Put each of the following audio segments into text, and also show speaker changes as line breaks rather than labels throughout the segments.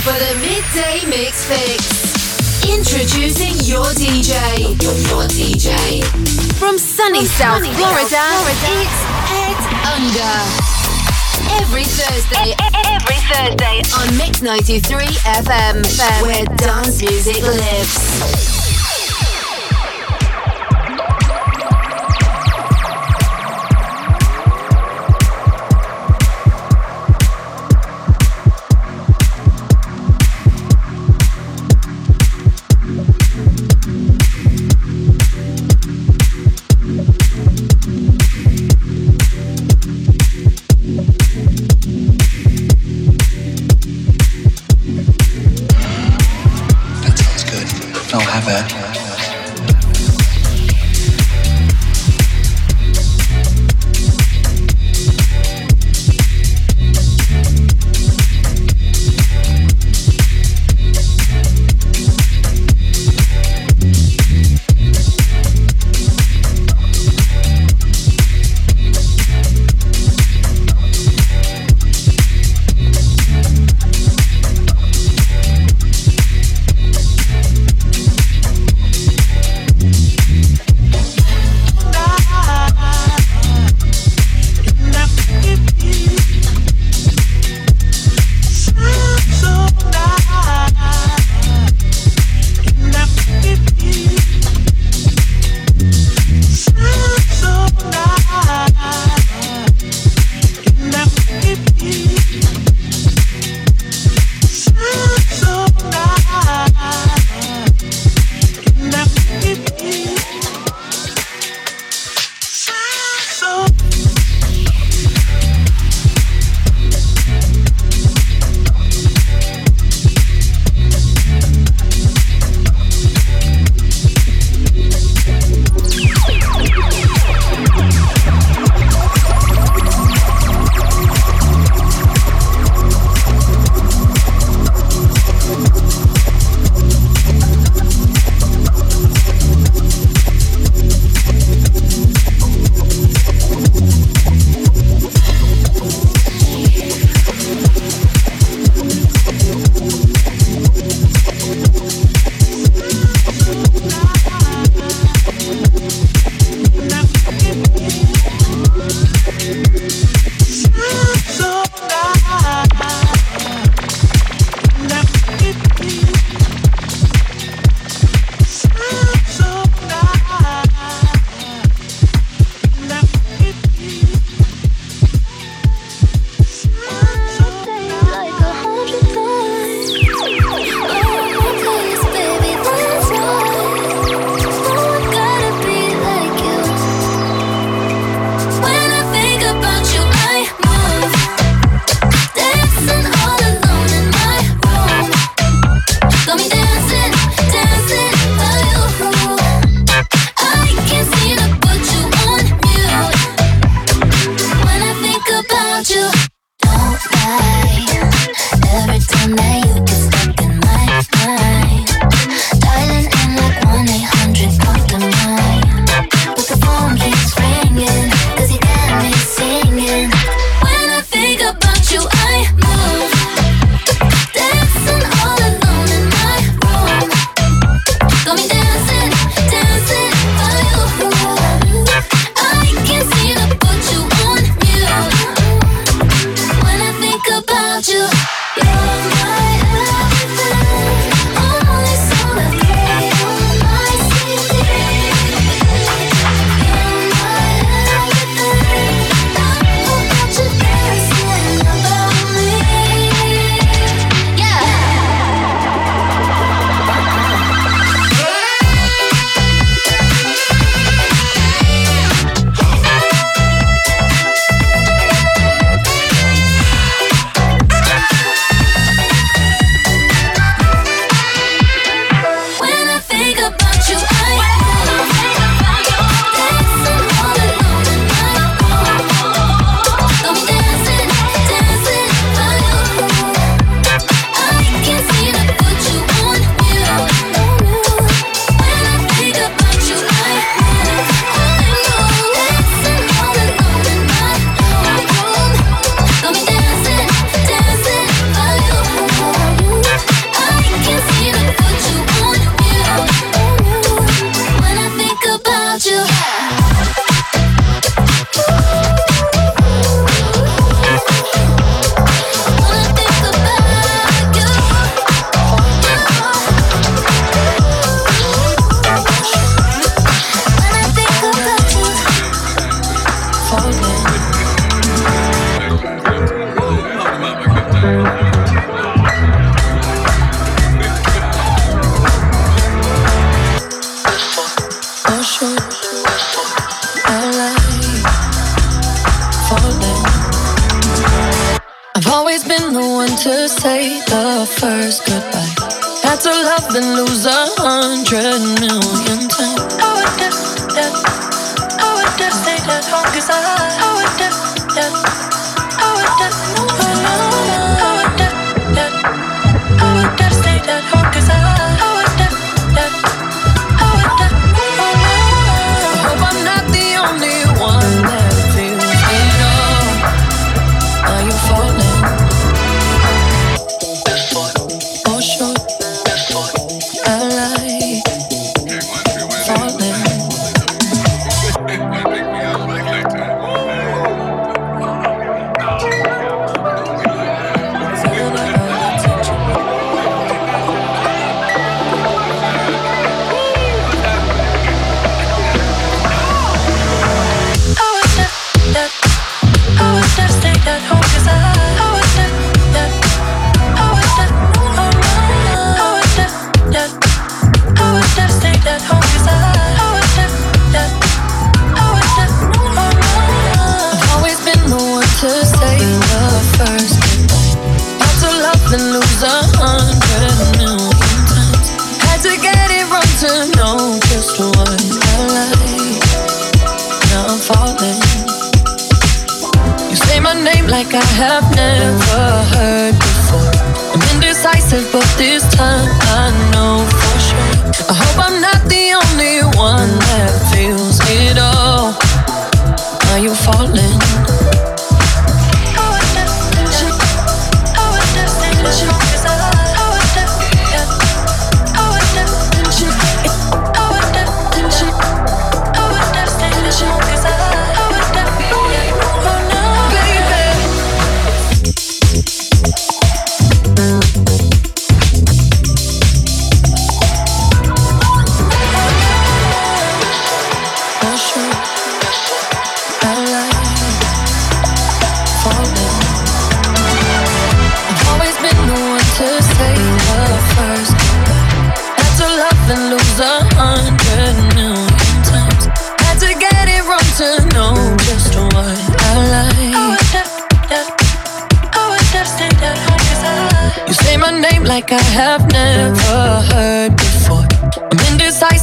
for the midday mix fix. Introducing your DJ. Your, your DJ. From sunny South sunny Florida, Florida, it's Ed Unger. Every Thursday, every Thursday on Mix 93 FM, where dance music lives.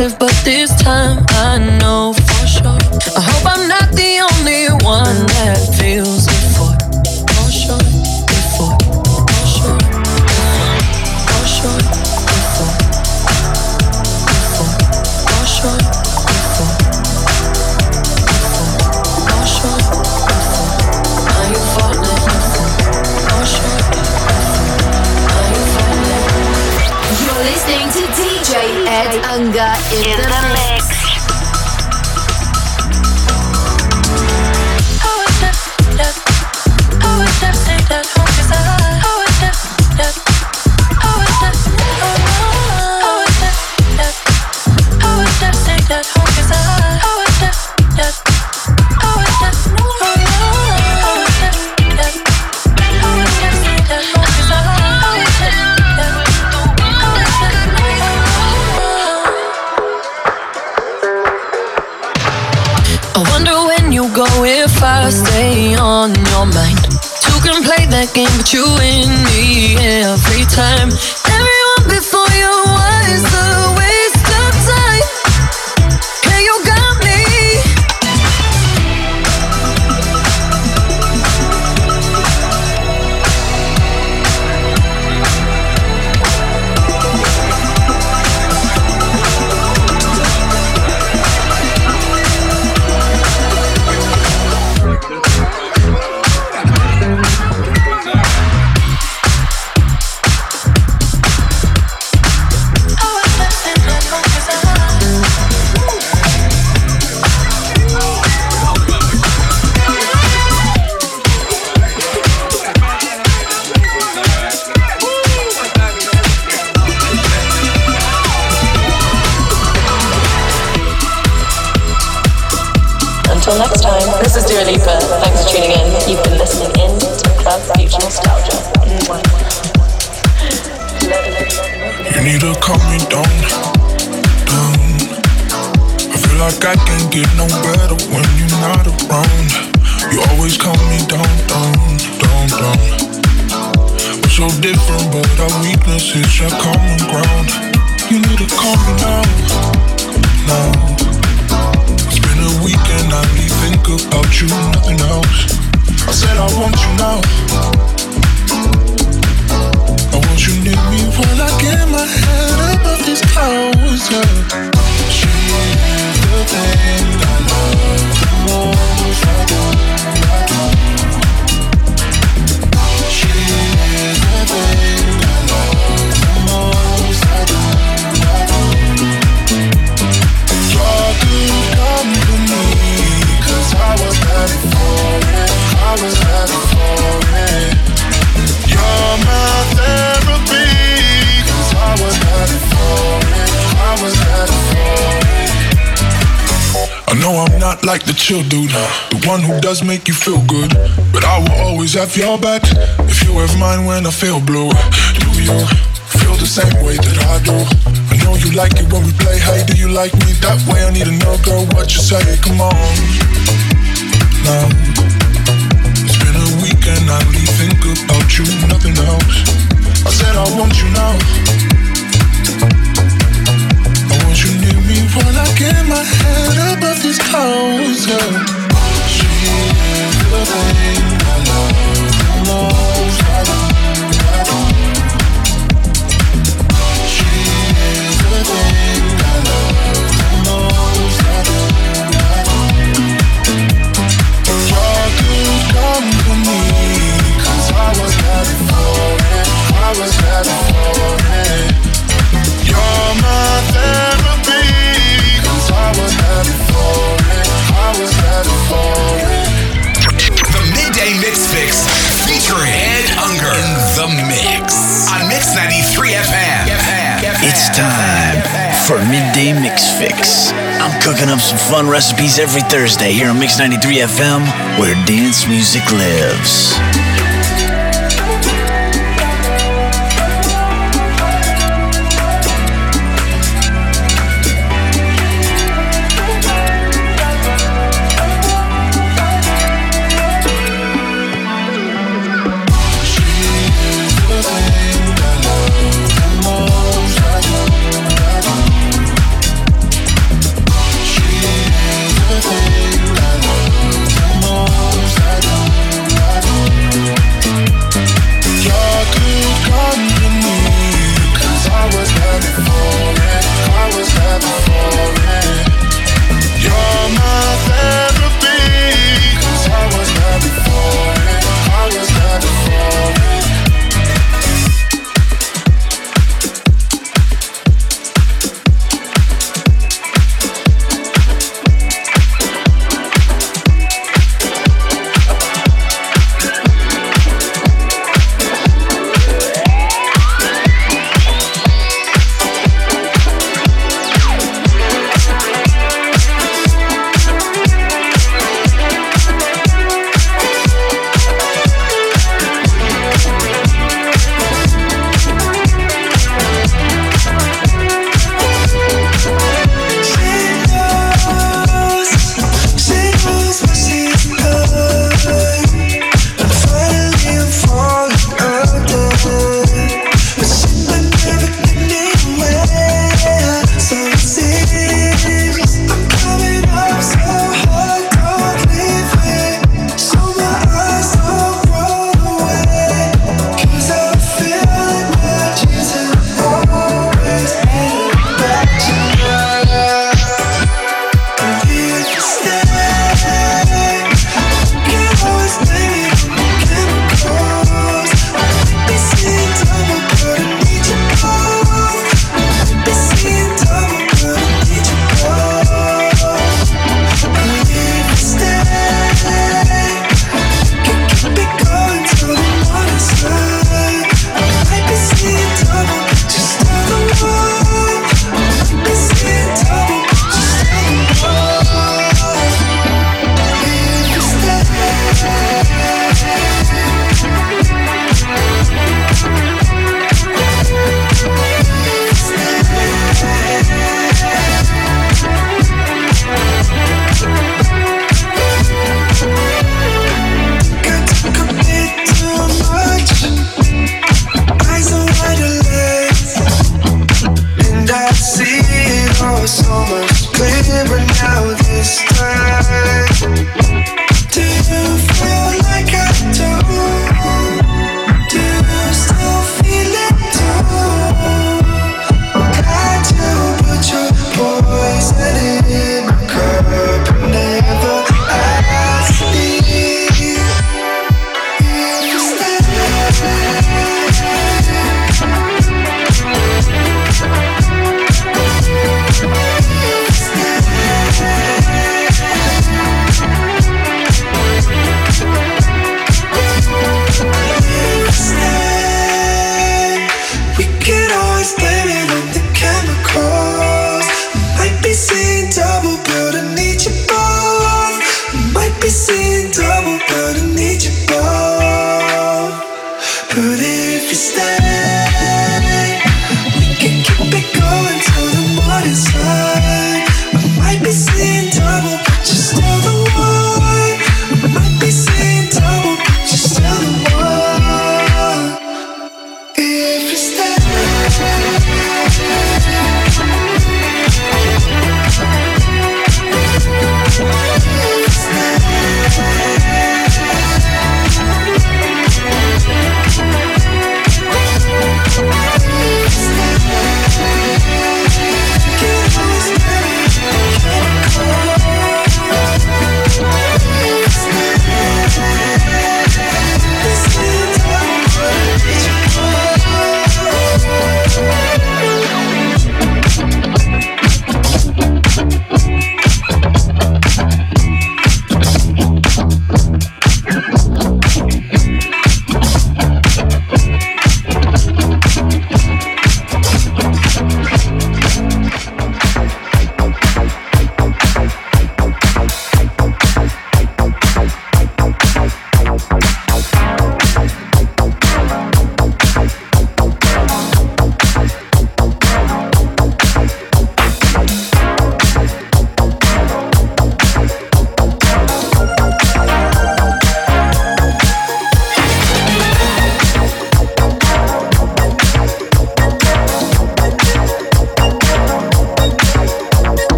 But this time have your
back if you have mine when I feel blue. Do you feel the same way that I do? I know you like it when we play. Hey, do you like me that way? I need to know, girl, what you say. Come on. Now, it's been a week and I only think about you, nothing else. I said I want you now I want you near me while I get my head above these clouds. Yeah. She is the thing I love The
midday Mix Fix featuring Ed Unger in the mix on Mix 93 FM.
It's time for Midday Mix Fix. I'm cooking up some fun recipes every Thursday here on Mix 93 FM, where dance music lives.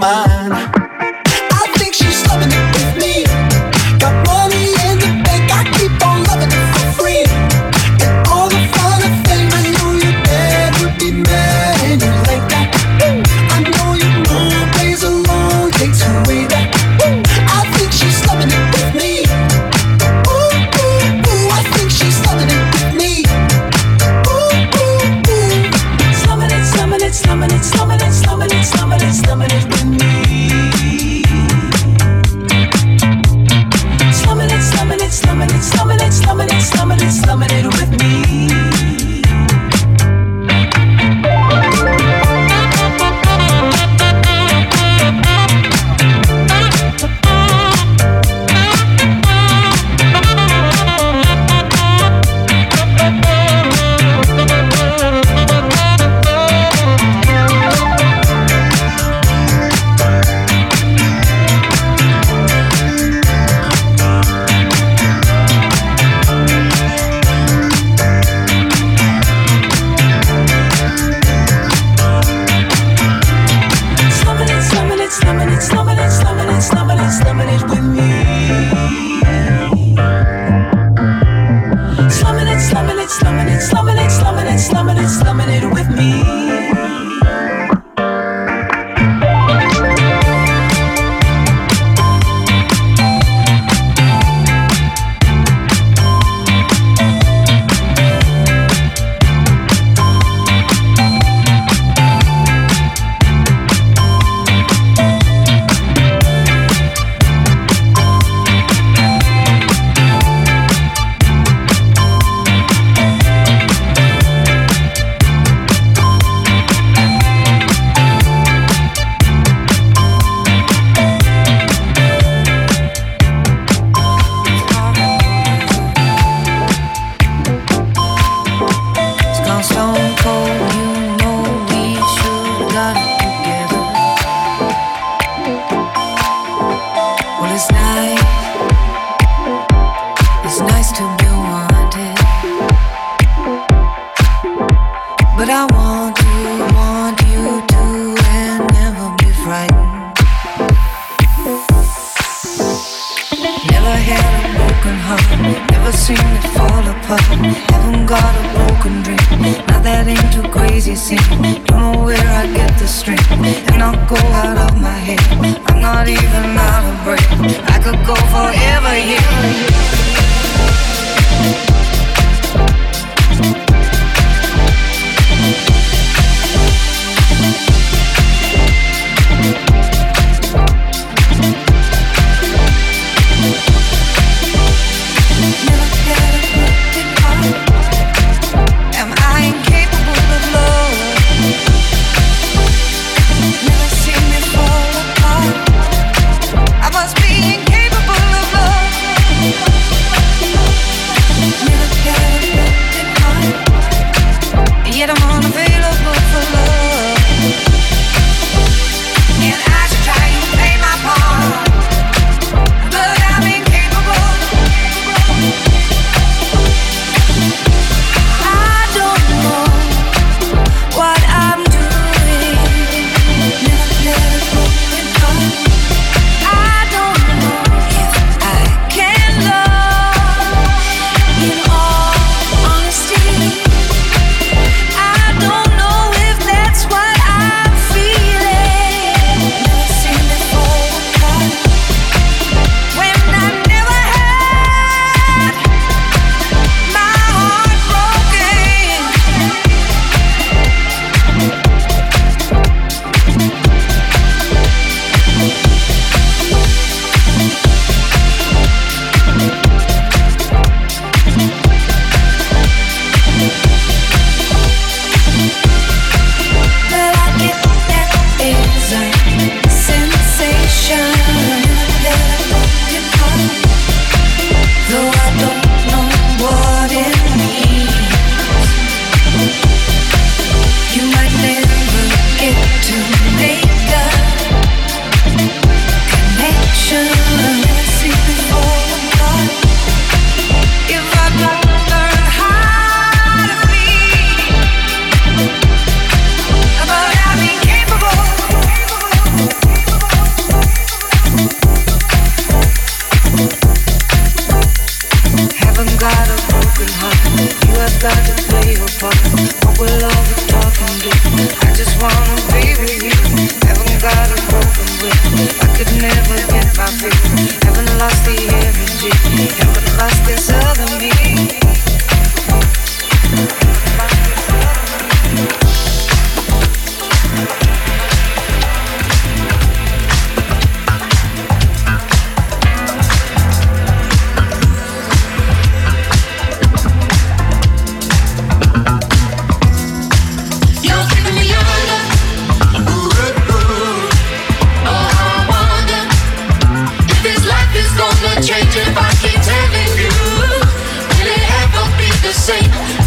mine.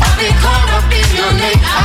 I'll be caught up in your
neck.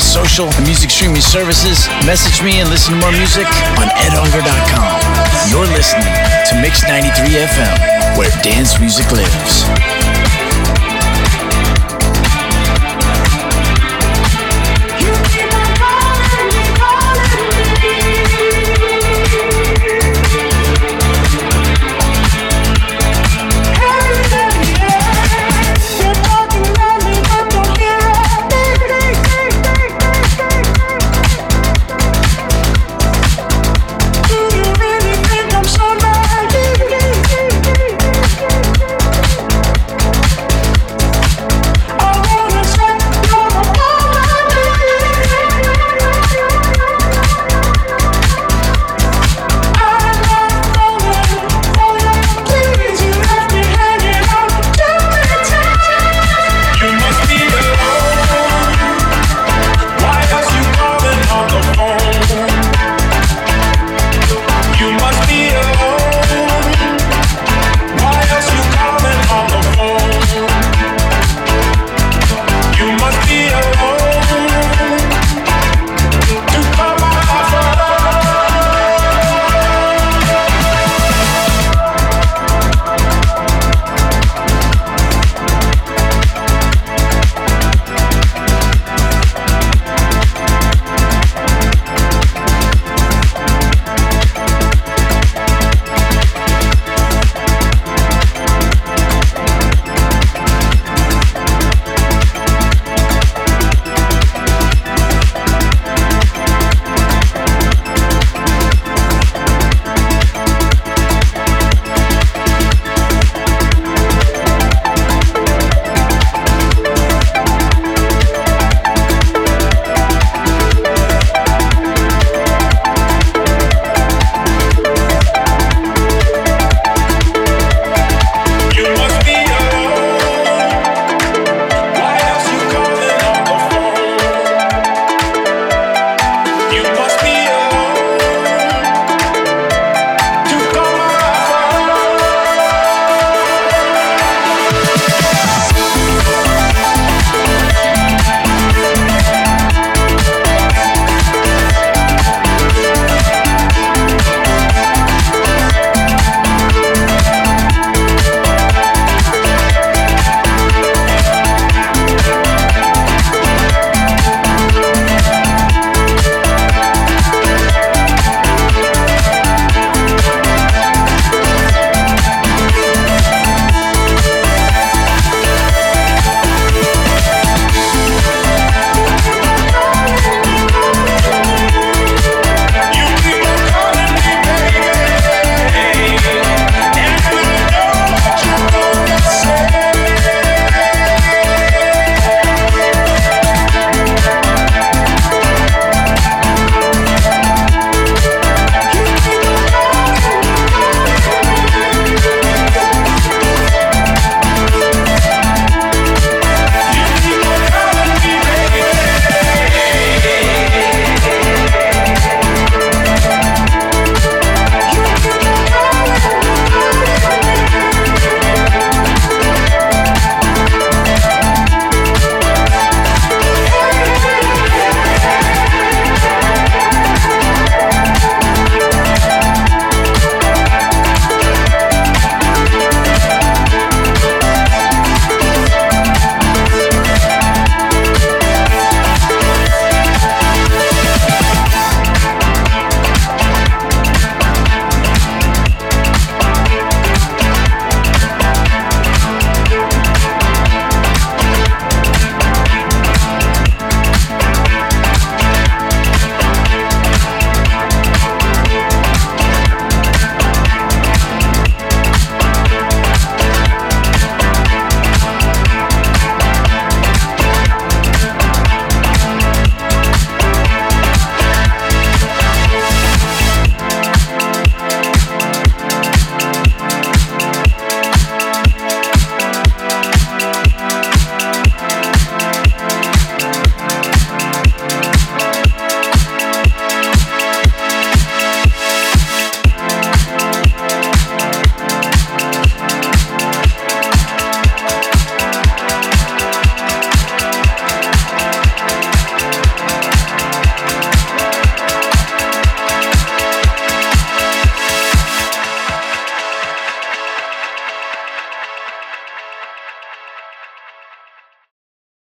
Social and music streaming services. Message me and listen to more music on edhunger.com. You're listening to Mix 93 FM, where dance music lives.